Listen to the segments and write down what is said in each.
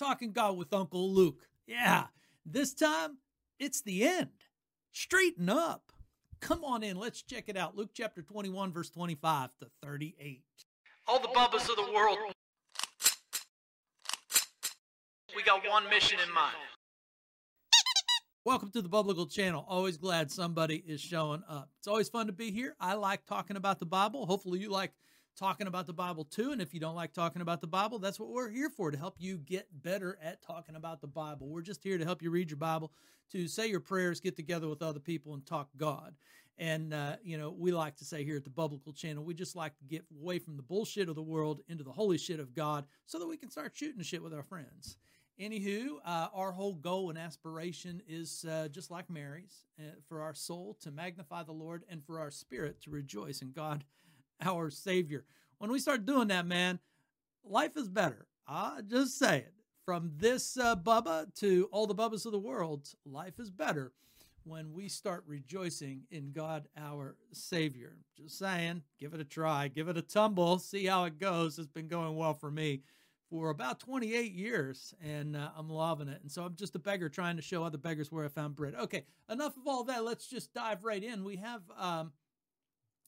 Talking God with Uncle Luke. Yeah, this time it's the end. Straighten up. Come on in, let's check it out. Luke chapter 21, verse 25 to 38. All the bubbas of the world, we got one mission in mind. Welcome to the Biblical Channel. Always glad somebody is showing up. It's always fun to be here. I like talking about the Bible. Hopefully, you like talking about the Bible too. And if you don't like talking about the Bible, that's what we're here for to help you get better at talking about the Bible. We're just here to help you read your Bible, to say your prayers, get together with other people, and talk God. And, uh, you know, we like to say here at the Biblical Channel, we just like to get away from the bullshit of the world into the holy shit of God so that we can start shooting shit with our friends. Anywho, uh, our whole goal and aspiration is uh, just like Mary's uh, for our soul to magnify the Lord and for our spirit to rejoice in God our Savior. When we start doing that, man, life is better. I just say it. From this uh, Bubba to all the Bubbas of the world, life is better when we start rejoicing in God our Savior. Just saying, give it a try, give it a tumble, see how it goes. It's been going well for me for about 28 years and uh, I'm loving it. And so I'm just a beggar trying to show other beggars where I found bread. Okay, enough of all that. Let's just dive right in. We have um,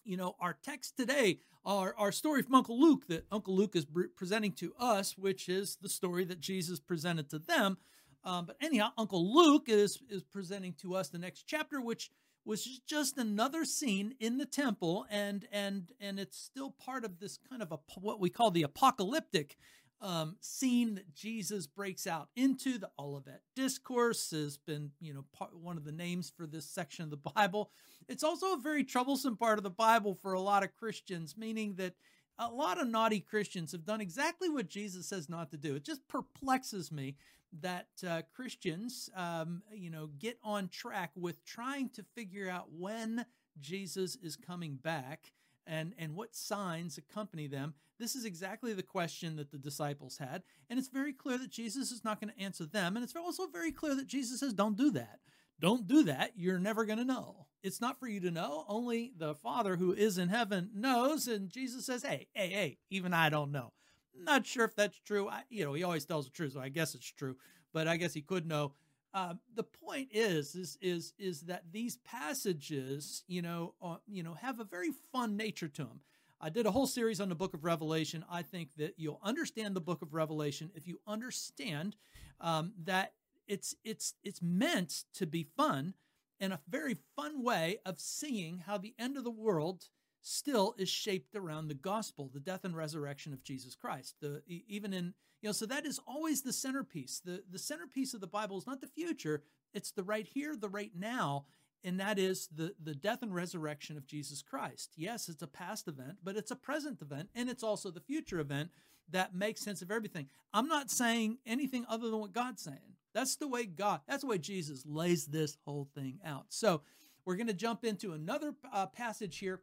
you know, our text today, our, our story from Uncle Luke that Uncle Luke is presenting to us, which is the story that Jesus presented to them. Um, but anyhow, Uncle Luke is is presenting to us the next chapter, which was just another scene in the temple, and and and it's still part of this kind of a what we call the apocalyptic um, scene that Jesus breaks out into. The Olivet Discourse has been, you know, part, one of the names for this section of the Bible. It's also a very troublesome part of the Bible for a lot of Christians, meaning that a lot of naughty Christians have done exactly what Jesus says not to do. It just perplexes me that uh, Christians, um, you know, get on track with trying to figure out when Jesus is coming back and, and what signs accompany them. This is exactly the question that the disciples had. And it's very clear that Jesus is not going to answer them. And it's also very clear that Jesus says, don't do that. Don't do that. You're never going to know. It's not for you to know. Only the Father who is in heaven knows. And Jesus says, hey, hey, hey, even I don't know. Not sure if that's true. I, you know, he always tells the truth, so I guess it's true. But I guess he could know. Uh, the point is, is, is, is that these passages, you know, uh, you know, have a very fun nature to them. I did a whole series on the book of Revelation. I think that you'll understand the book of Revelation if you understand um, that it's it's it's meant to be fun and a very fun way of seeing how the end of the world still is shaped around the gospel, the death and resurrection of Jesus Christ. The even in you know, so that is always the centerpiece. The the centerpiece of the Bible is not the future, it's the right here, the right now, and that is the the death and resurrection of Jesus Christ. Yes, it's a past event, but it's a present event and it's also the future event that makes sense of everything. I'm not saying anything other than what God's saying. That's the way God, that's the way Jesus lays this whole thing out. So, we're going to jump into another uh, passage here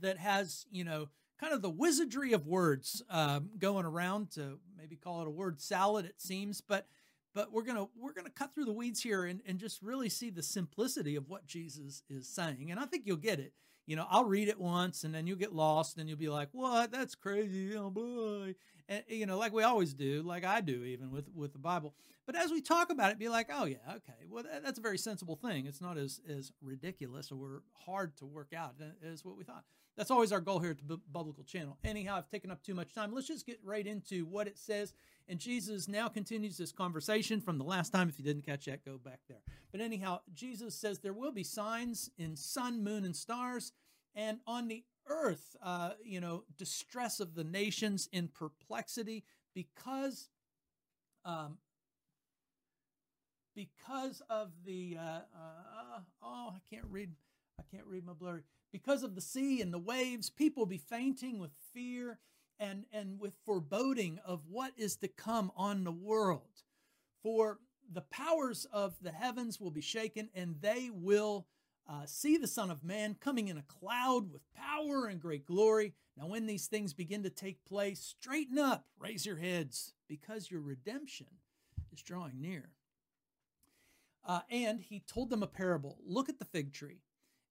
that has, you know, kind of the wizardry of words um, going around to maybe call it a word salad it seems but but we're gonna we're gonna cut through the weeds here and, and just really see the simplicity of what jesus is saying and i think you'll get it. You know i'll read it once and then you'll get lost and you'll be like what? That's crazy oh boy. And you know like we always do like i do even with with the bible. But as we talk about it be like oh yeah okay well that, that's a very sensible thing. It's not as as ridiculous or hard to work out as what we thought that's always our goal here at the Biblical Channel. Anyhow, I've taken up too much time. Let's just get right into what it says. And Jesus now continues this conversation from the last time. If you didn't catch that, go back there. But anyhow, Jesus says there will be signs in sun, moon, and stars, and on the earth, uh, you know, distress of the nations in perplexity because, um, because of the uh, uh, oh, I can't read. I can't read my blurry because of the sea and the waves, people will be fainting with fear and, and with foreboding of what is to come on the world. For the powers of the heavens will be shaken, and they will uh, see the Son of Man coming in a cloud with power and great glory. Now, when these things begin to take place, straighten up, raise your heads, because your redemption is drawing near. Uh, and he told them a parable Look at the fig tree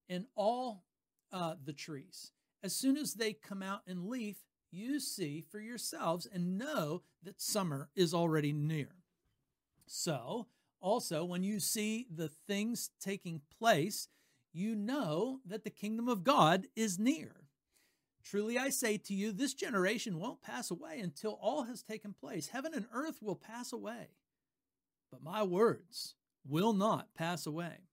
and all uh, the trees. As soon as they come out in leaf, you see for yourselves and know that summer is already near. So, also, when you see the things taking place, you know that the kingdom of God is near. Truly I say to you, this generation won't pass away until all has taken place. Heaven and earth will pass away, but my words will not pass away.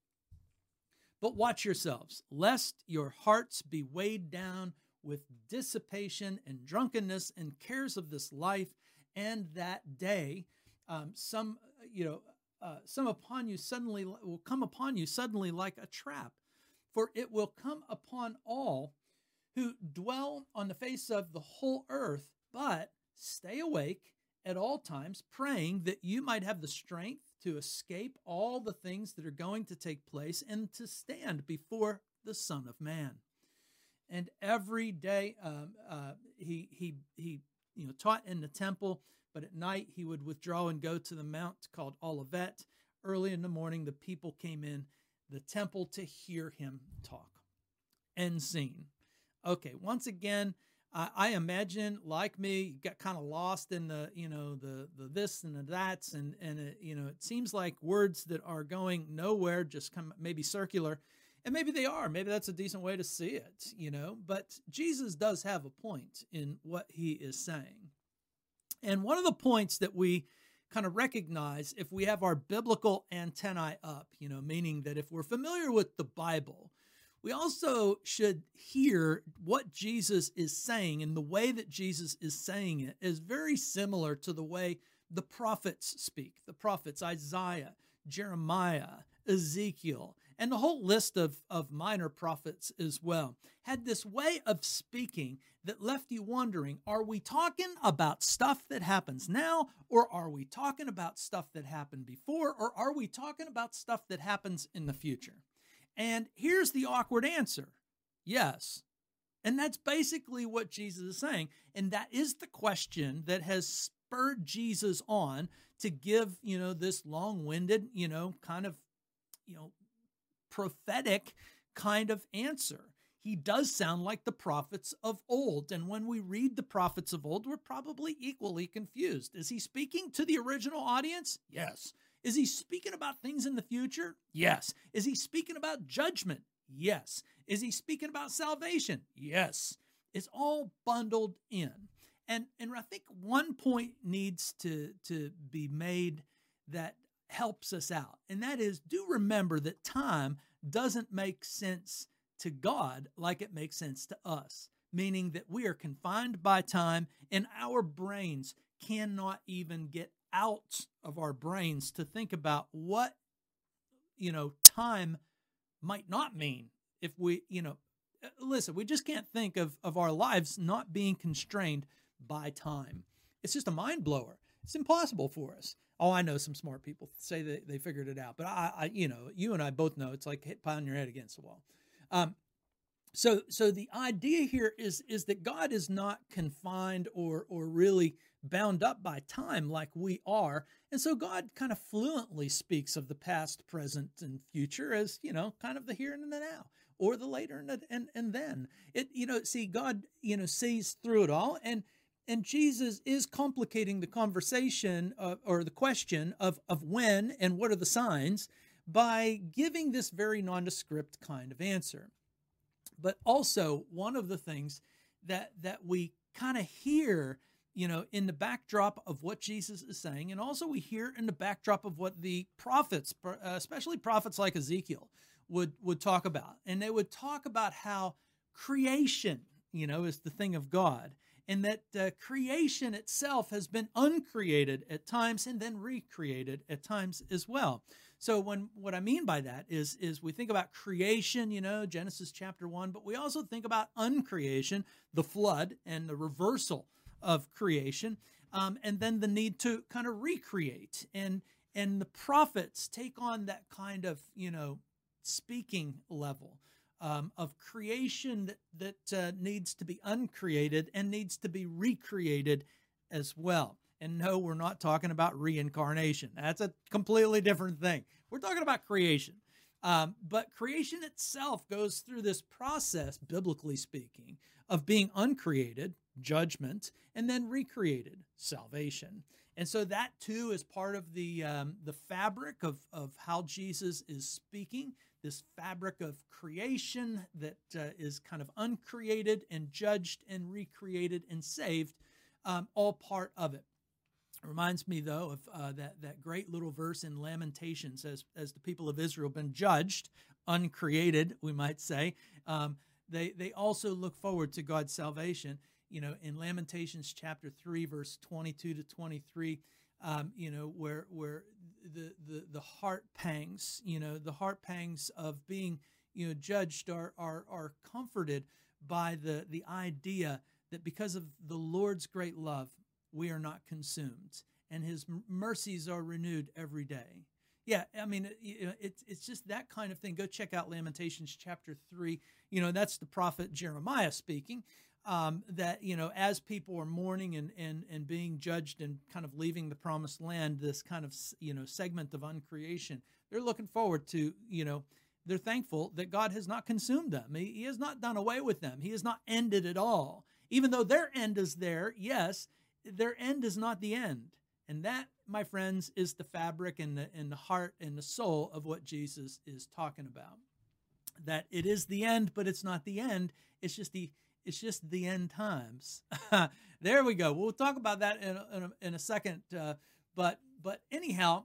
But watch yourselves, lest your hearts be weighed down with dissipation and drunkenness and cares of this life, and that day um, some, you know, uh, some upon you suddenly will come upon you suddenly like a trap, for it will come upon all who dwell on the face of the whole earth. But stay awake at all times, praying that you might have the strength to escape all the things that are going to take place and to stand before the Son of Man. And every day um, uh, he, he, he you know, taught in the temple, but at night he would withdraw and go to the mount called Olivet. Early in the morning, the people came in the temple to hear him talk. End scene. Okay, once again, I, I imagine, like me, got kind of lost in the, you know, the the this and the that's, and and it, you know, it seems like words that are going nowhere, just come maybe circular, and maybe they are. Maybe that's a decent way to see it, you know. But Jesus does have a point in what he is saying, and one of the points that we kind of recognize if we have our biblical antennae up, you know, meaning that if we're familiar with the Bible we also should hear what Jesus is saying, and the way that Jesus is saying it is very similar to the way the prophets speak. The prophets, Isaiah, Jeremiah, Ezekiel, and the whole list of, of minor prophets as well, had this way of speaking that left you wondering are we talking about stuff that happens now, or are we talking about stuff that happened before, or are we talking about stuff that happens in the future? And here's the awkward answer yes. And that's basically what Jesus is saying. And that is the question that has spurred Jesus on to give, you know, this long winded, you know, kind of, you know, prophetic kind of answer. He does sound like the prophets of old. And when we read the prophets of old, we're probably equally confused. Is he speaking to the original audience? Yes. Is he speaking about things in the future? Yes. Is he speaking about judgment? Yes. Is he speaking about salvation? Yes. It's all bundled in. And and I think one point needs to to be made that helps us out. And that is do remember that time doesn't make sense to God like it makes sense to us, meaning that we are confined by time and our brains cannot even get out of our brains to think about what you know time might not mean if we you know uh, listen we just can't think of of our lives not being constrained by time. It's just a mind blower. It's impossible for us. Oh i know some smart people say that they figured it out but i, I you know you and i both know it's like hit pounding your head against the wall. Um, so so the idea here is is that god is not confined or or really bound up by time like we are. And so God kind of fluently speaks of the past, present, and future as, you know, kind of the here and the now or the later and, and, and then. It, you know, see, God, you know, sees through it all. And and Jesus is complicating the conversation uh, or the question of, of when and what are the signs by giving this very nondescript kind of answer. But also, one of the things that, that we kind of hear you know, in the backdrop of what Jesus is saying. And also, we hear in the backdrop of what the prophets, uh, especially prophets like Ezekiel, would, would talk about. And they would talk about how creation, you know, is the thing of God, and that uh, creation itself has been uncreated at times and then recreated at times as well. So when what I mean by that is is we think about creation, you know, Genesis chapter 1, but we also think about uncreation, the flood and the reversal of creation, um, and then the need to kind of recreate. And and the prophets take on that kind of you know speaking level um, of creation that that uh, needs to be uncreated and needs to be recreated as well. And no, we're not talking about reincarnation. That's a completely different thing. We're talking about creation. Um, but creation itself goes through this process, biblically speaking, of being uncreated judgment, and then recreated salvation. And so that too is part of the um, the fabric of of how Jesus is speaking. This fabric of creation that uh, is kind of uncreated and judged and recreated and saved, um, all part of it. Reminds me though of uh, that that great little verse in Lamentations, as as the people of Israel been judged, uncreated, we might say. Um, they they also look forward to God's salvation you know, in Lamentations chapter three, verse twenty-two to twenty-three, um, you know, where where the, the the heart pangs, you know, the heart pangs of being, you know, judged are are are comforted by the the idea that because of the Lord's great love, we are not consumed, and His mercies are renewed every day. Yeah, I mean, it's it's just that kind of thing. Go check out Lamentations chapter three. You know, that's the prophet Jeremiah speaking um, that you know as people are mourning and, and and being judged and kind of leaving the promised land this kind of you know segment of uncreation they're looking forward to you know they're thankful that god has not consumed them he, he has not done away with them he has not ended at all even though their end is there yes their end is not the end and that my friends is the fabric and the, and the heart and the soul of what jesus is talking about that it is the end but it's not the end it's just the it's just the end times. there we go. We'll talk about that in a, in a, in a second. Uh, but but anyhow,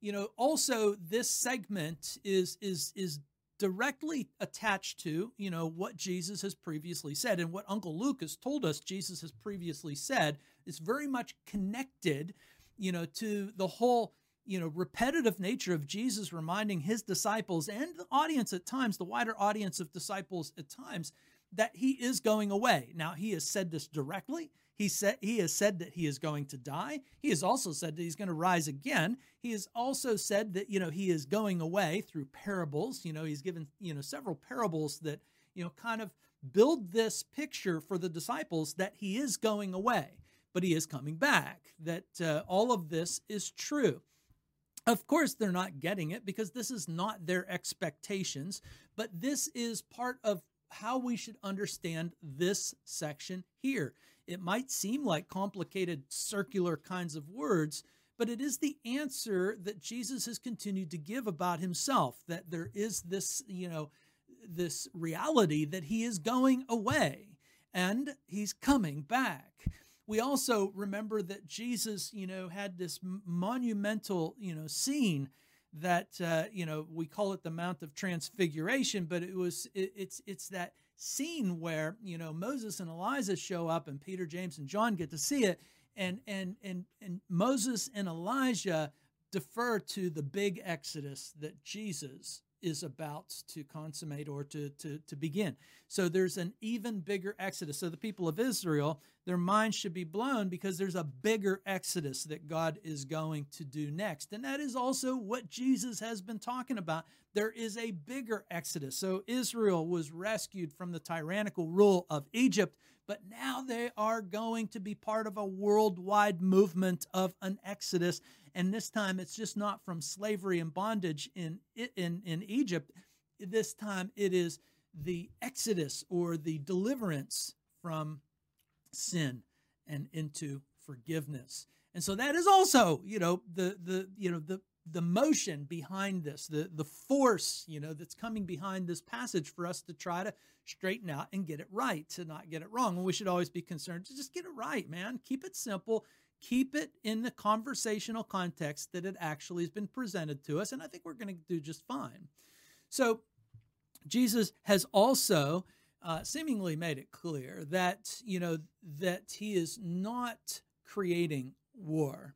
you know, also this segment is is is directly attached to you know what Jesus has previously said and what Uncle Luke has told us Jesus has previously said is very much connected, you know, to the whole you know repetitive nature of Jesus reminding his disciples and the audience at times, the wider audience of disciples at times that he is going away. Now, he has said this directly. He said he has said that he is going to die. He has also said that he's going to rise again. He has also said that you know he is going away through parables. You know, he's given you know several parables that you know kind of build this picture for the disciples that he is going away, but he is coming back. That uh, all of this is true. Of course, they're not getting it because this is not their expectations, but this is part of how we should understand this section here. It might seem like complicated circular kinds of words, but it is the answer that Jesus has continued to give about himself that there is this, you know, this reality that he is going away and he's coming back. We also remember that Jesus, you know, had this monumental, you know, scene that uh, you know we call it the Mount of Transfiguration, but it was it, it's it's that scene where you know Moses and Elijah show up, and Peter, James, and John get to see it, and and and and Moses and Elijah defer to the big exodus that Jesus is about to consummate or to, to, to begin. So there's an even bigger exodus. So the people of Israel, their minds should be blown because there's a bigger exodus that God is going to do next. And that is also what Jesus has been talking about. There is a bigger exodus. So Israel was rescued from the tyrannical rule of Egypt, but now they are going to be part of a worldwide movement of an exodus and this time it's just not from slavery and bondage in in in Egypt. This time it is the exodus or the deliverance from sin and into forgiveness. And so that is also, you know, the the you know the the motion behind this, the the force, you know, that's coming behind this passage for us to try to straighten out and get it right, to not get it wrong. And we should always be concerned to just get it right, man. Keep it simple keep it in the conversational context that it actually has been presented to us. And I think we're going to do just fine. So, Jesus has also uh, seemingly made it clear that, you know, that he is not creating war.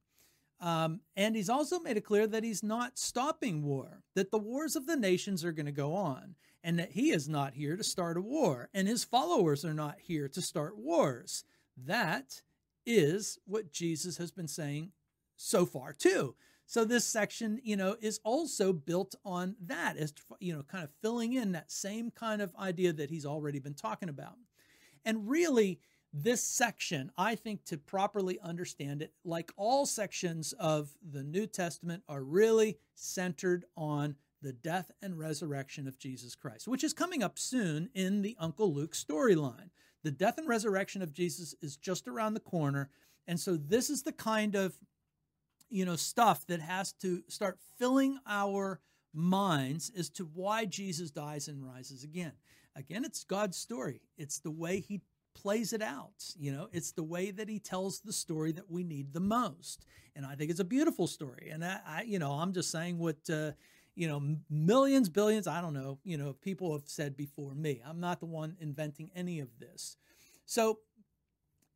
Um, and he's also made it clear that he's not stopping war, that the wars of the nations are going to go on, and that he is not here to start a war, and his followers are not here to start wars. That is what Jesus has been saying so far too. So this section, you know, is also built on that as you know, kind of filling in that same kind of idea that he's already been talking about. And really this section, I think to properly understand it, like all sections of the New Testament are really centered on the death and resurrection of Jesus Christ, which is coming up soon in the Uncle Luke storyline. The death and resurrection of Jesus is just around the corner. And so this is the kind of you know stuff that has to start filling our minds as to why Jesus dies and rises again. Again, it's God's story. It's the way he plays it out. You know, it's the way that he tells the story that we need the most. And I think it's a beautiful story. And I, I you know, I'm just saying what, uh, you know, millions, billions, I don't know, you know, people have said before me. I'm not the one inventing any of this. So,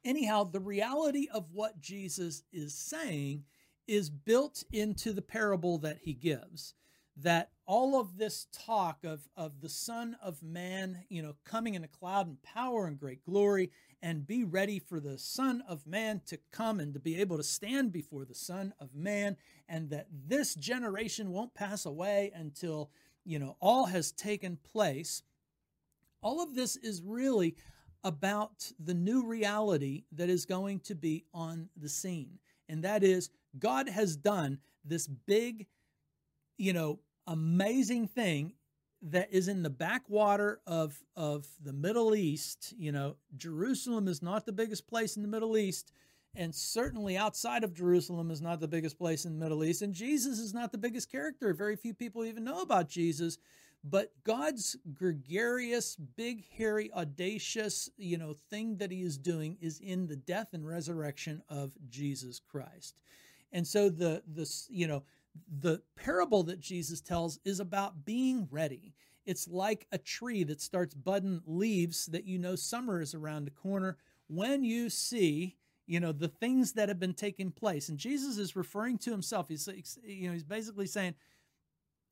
anyhow, the reality of what Jesus is saying is built into the parable that he gives that all of this talk of, of the Son of Man, you know, coming in a cloud and power and great glory, and be ready for the Son of Man to come and to be able to stand before the Son of Man, and that this generation won't pass away until, you know, all has taken place. All of this is really about the new reality that is going to be on the scene. And that is, God has done this big you know, amazing thing that is in the backwater of of the Middle East. You know, Jerusalem is not the biggest place in the Middle East, and certainly outside of Jerusalem is not the biggest place in the Middle East. And Jesus is not the biggest character. Very few people even know about Jesus. But God's gregarious, big, hairy, audacious, you know, thing that He is doing is in the death and resurrection of Jesus Christ. And so the the you know the parable that Jesus tells is about being ready. It's like a tree that starts budding leaves that you know summer is around the corner. When you see, you know, the things that have been taking place, and Jesus is referring to himself. He's, you know, he's basically saying,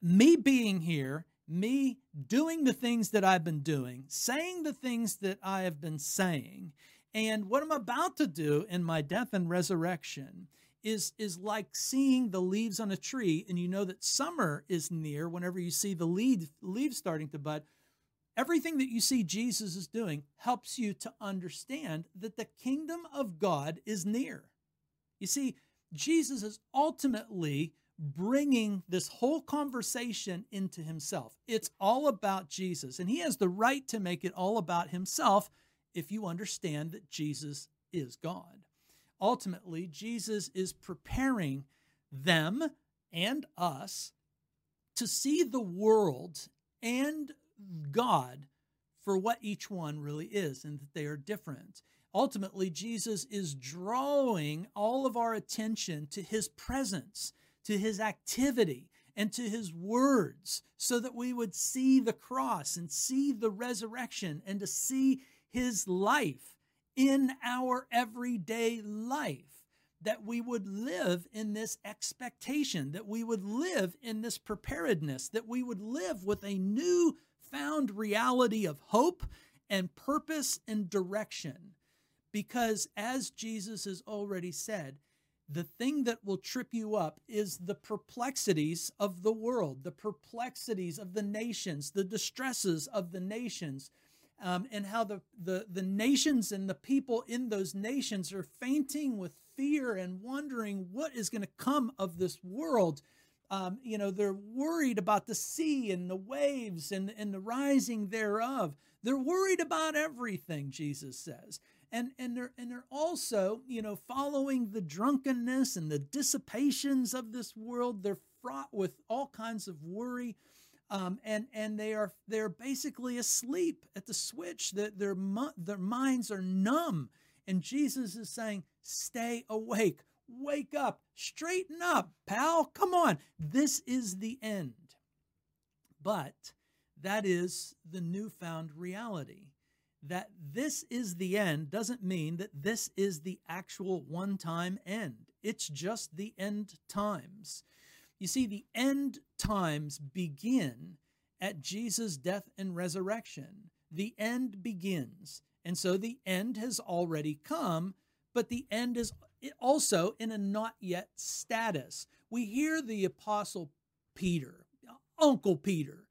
me being here, me doing the things that I've been doing, saying the things that I have been saying, and what I'm about to do in my death and resurrection is is like seeing the leaves on a tree and you know that summer is near whenever you see the leaves leaves starting to bud everything that you see Jesus is doing helps you to understand that the kingdom of God is near. You see Jesus is ultimately bringing this whole conversation into himself. It's all about Jesus and he has the right to make it all about himself if you understand that Jesus is God ultimately, Jesus is preparing them and us to see the world and God for what each one really is and that they are different. Ultimately, Jesus is drawing all of our attention to his presence, to his activity, and to his words so that we would see the cross and see the resurrection and to see his life in our everyday life, that we would live in this expectation, that we would live in this preparedness, that we would live with a new found reality of hope and purpose and direction. Because as Jesus has already said, the thing that will trip you up is the perplexities of the world, the perplexities of the nations, the distresses of the nations, um, and how the, the, the nations and the people in those nations are fainting with fear and wondering what is going to come of this world. Um, you know, they're worried about the sea and the waves and, and the rising thereof. They're worried about everything, Jesus says. And, and they're and they're also, you know, following the drunkenness and the dissipations of this world. They're fraught with all kinds of worry um, and and they are they're basically asleep at the switch. That their their minds are numb, and Jesus is saying, "Stay awake, wake up, straighten up, pal. Come on, this is the end." But that is the newfound reality. That this is the end doesn't mean that this is the actual one time end. It's just the end times. You see, the end times begin at Jesus' death and resurrection. The end begins. And so the end has already come, but the end is also in a not yet status. We hear the Apostle Peter, Uncle Peter.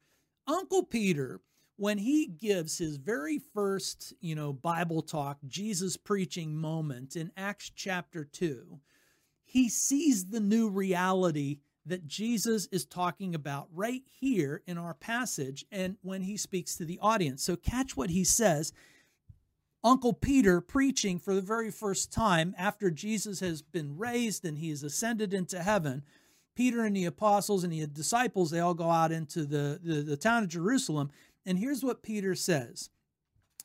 Uncle Peter, when he gives his very first, you know, Bible talk, Jesus preaching moment in Acts chapter 2, he sees the new reality that Jesus is talking about right here in our passage and when he speaks to the audience. So catch what he says Uncle Peter preaching for the very first time after Jesus has been raised and he has ascended into heaven. Peter and the apostles and the disciples, they all go out into the, the, the town of Jerusalem. And here's what Peter says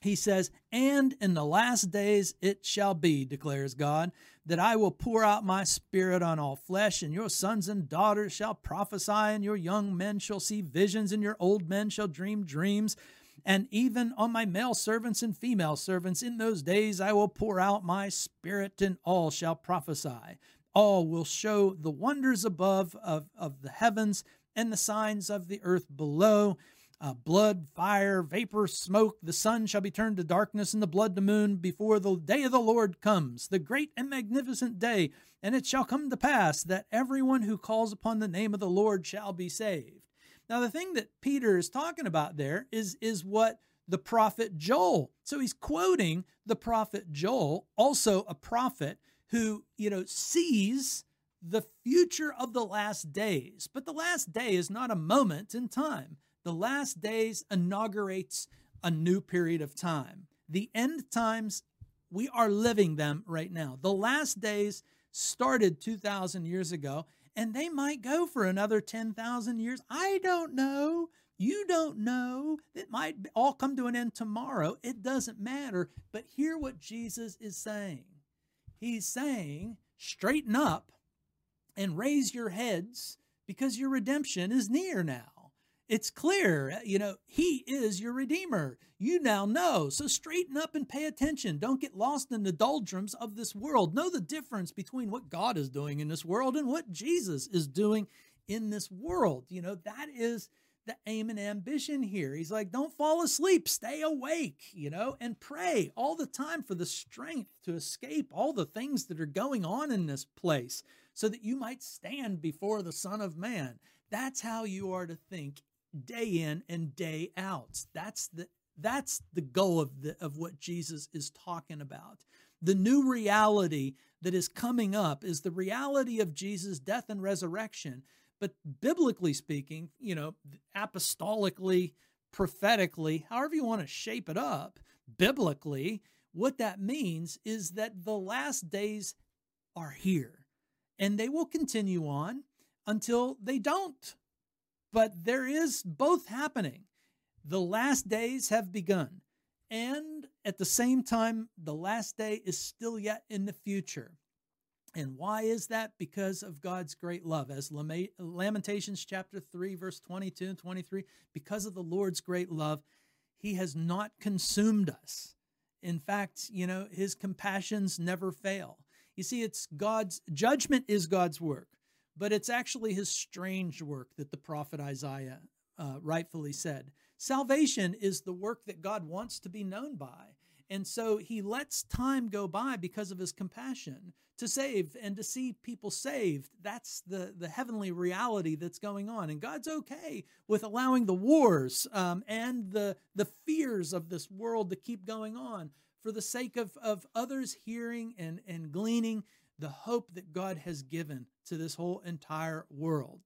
He says, And in the last days it shall be, declares God, that I will pour out my spirit on all flesh, and your sons and daughters shall prophesy, and your young men shall see visions, and your old men shall dream dreams and even on my male servants and female servants in those days I will pour out my spirit, and all shall prophesy. All will show the wonders above of, of the heavens and the signs of the earth below. Uh, blood, fire, vapor, smoke. The sun shall be turned to darkness, and the blood to moon before the day of the Lord comes, the great and magnificent day. And it shall come to pass that everyone who calls upon the name of the Lord shall be saved. Now, the thing that Peter is talking about there is, is what the prophet Joel. So he's quoting the prophet Joel, also a prophet who, you know, sees the future of the last days. But the last day is not a moment in time. The last days inaugurates a new period of time. The end times, we are living them right now. The last days started 2,000 years ago, and they might go for another 10,000 years. I don't know. You don't know. It might all come to an end tomorrow. It doesn't matter. But hear what Jesus is saying. He's saying, straighten up and raise your heads because your redemption is near now. It's clear, eh, you know, He is your Redeemer. You now know. So straighten up and pay attention. Don't get lost in the doldrums of this world. Know the difference between what God is doing in this world and what Jesus is doing in this world. You know, that is the aim and ambition here. He's like, don't fall asleep, stay awake, you know, and pray all the time for the strength to escape all the things that are going on in this place so that you might stand before the Son of Man. That's how you are to think day in and day out. That's the that's the goal of the of what Jesus is talking about. The new reality that is coming up is the reality of Jesus' death and resurrection. But biblically speaking, you know, apostolically, prophetically, however you want to shape it up, biblically, what that means is that the last days are here and they will continue on until they don't but there is both happening. The last days have begun. And at the same time, the last day is still yet in the future. And why is that? Because of God's great love. As Lamentations chapter 3, verse 22 and 23, because of the Lord's great love, he has not consumed us. In fact, you know, his compassions never fail. You see, it's God's judgment is God's work but it's actually his strange work that the prophet Isaiah uh, rightfully said. Salvation is the work that God wants to be known by. And so he lets time go by because of his compassion to save and to see people saved. That's the, the heavenly reality that's going on. And God's okay with allowing the wars um, and the, the fears of this world to keep going on for the sake of, of others hearing and, and gleaning the hope that God has given to this whole entire world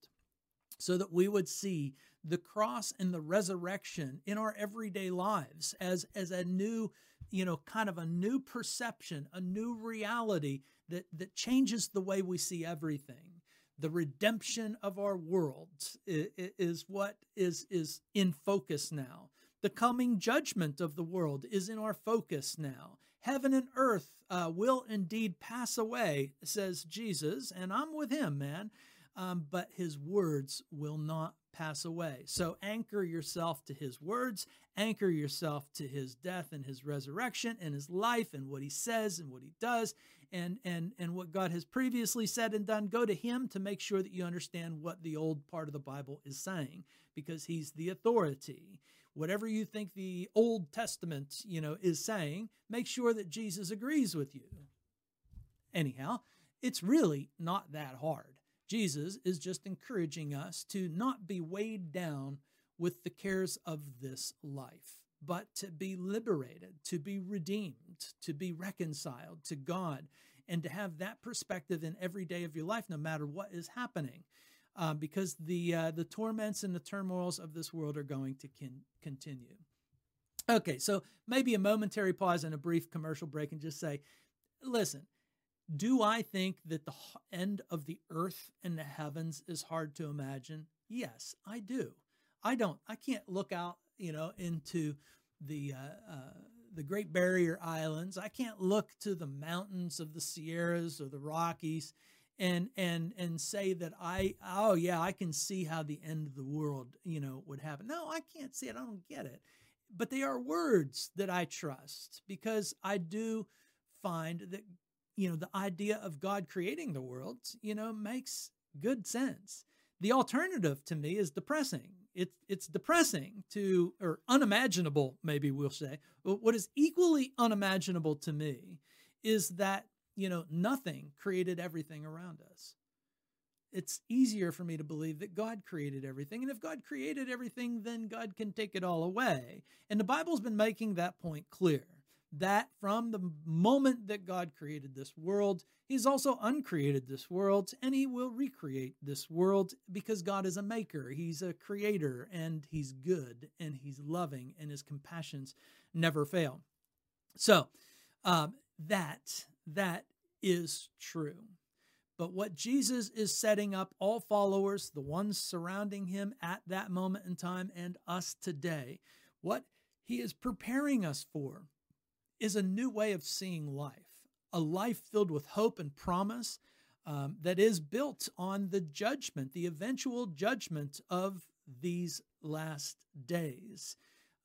so that we would see the cross and the resurrection in our everyday lives as as a new you know kind of a new perception a new reality that that changes the way we see everything. The redemption of our world is what is is in focus now. The coming judgment of the world is in our focus now. Heaven and earth uh, will indeed pass away, says Jesus, and I'm with him, man. Um, but his words will not pass away. So anchor yourself to his words, anchor yourself to his death and his resurrection and his life and what he says and what he does and and and what God has previously said and done. Go to him to make sure that you understand what the old part of the Bible is saying because he's the authority whatever you think the Old Testament, you know, is saying, make sure that Jesus agrees with you. Anyhow, it's really not that hard. Jesus is just encouraging us to not be weighed down with the cares of this life, but to be liberated, to be redeemed, to be reconciled to God, and to have that perspective in every day of your life, no matter what is happening uh, because the uh, the torments and the turmoils of this world are going to con- continue. Okay, so maybe a momentary pause and a brief commercial break and just say, listen, do I think that the end of the earth and the heavens is hard to imagine? Yes, I do. I don't. I can't look out, you know, into the uh, uh, the Great Barrier Islands. I can't look to the mountains of the Sierras or the Rockies and and and say that I oh yeah I can see how the end of the world you know would happen. No, I can't see it. I don't get it. But they are words that I trust because I do find that you know the idea of God creating the world you know makes good sense. The alternative to me is depressing. It's it's depressing to or unimaginable maybe we'll say. But what is equally unimaginable to me is that you know, nothing created everything around us. It's easier for me to believe that God created everything. And if God created everything, then God can take it all away. And the Bible's been making that point clear that from the moment that God created this world, He's also uncreated this world and He will recreate this world because God is a maker. He's a creator and He's good and He's loving and His compassions never fail. So, um, that that is true. But what Jesus is setting up all followers, the ones surrounding him at that moment in time, and us today, what he is preparing us for is a new way of seeing life, a life filled with hope and promise um, that is built on the judgment, the eventual judgment of these last days.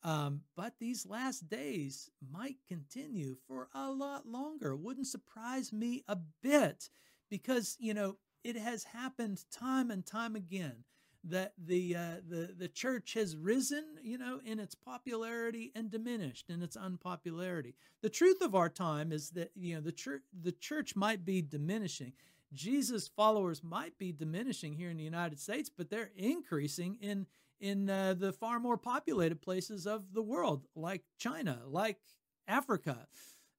Um, but these last days might continue for a lot longer. Wouldn't surprise me a bit because, you know, it has happened time and time again that the uh, the the church has risen, you know, in its popularity and diminished in its unpopularity. The truth of our time is that you know the church the church might be diminishing. Jesus followers might be diminishing here in the United States, but they're increasing in in uh, the far more populated places of the world, like China, like Africa.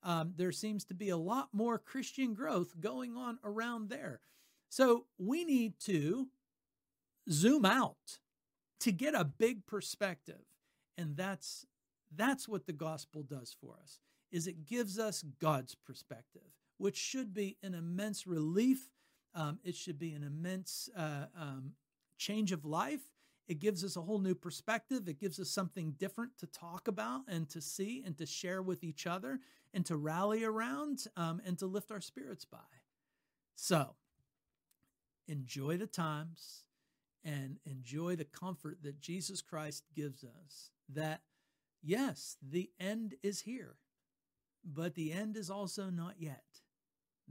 Um, there seems to be a lot more Christian growth going on around there. So we need to zoom out to get a big perspective. And that's that's what the gospel does for us is it gives us God's perspective, which should be an immense relief. Um, it should be an immense uh, um, change of life. It gives us a whole new perspective. It gives us something different to talk about and to see and to share with each other and to rally around um, and to lift our spirits by. So, enjoy the times and enjoy the comfort that Jesus Christ gives us. That, yes, the end is here, but the end is also not yet.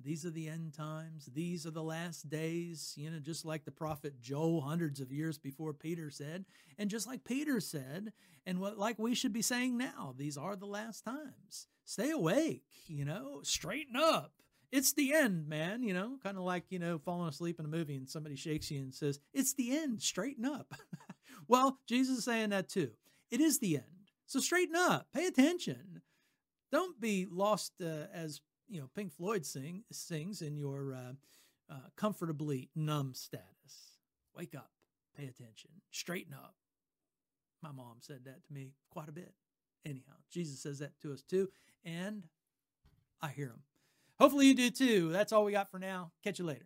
These are the end times. These are the last days, you know, just like the prophet Joel hundreds of years before Peter said. And just like Peter said, and what like we should be saying now, these are the last times. Stay awake, you know, straighten up. It's the end, man, you know, kind of like, you know, falling asleep in a movie and somebody shakes you and says, It's the end, straighten up. well, Jesus is saying that too. It is the end. So straighten up, pay attention. Don't be lost uh, as you know Pink Floyd sing sings in your uh, uh, comfortably numb status. Wake up, pay attention, straighten up. My mom said that to me quite a bit. Anyhow, Jesus says that to us too, and I hear him. Hopefully you do too. That's all we got for now. Catch you later.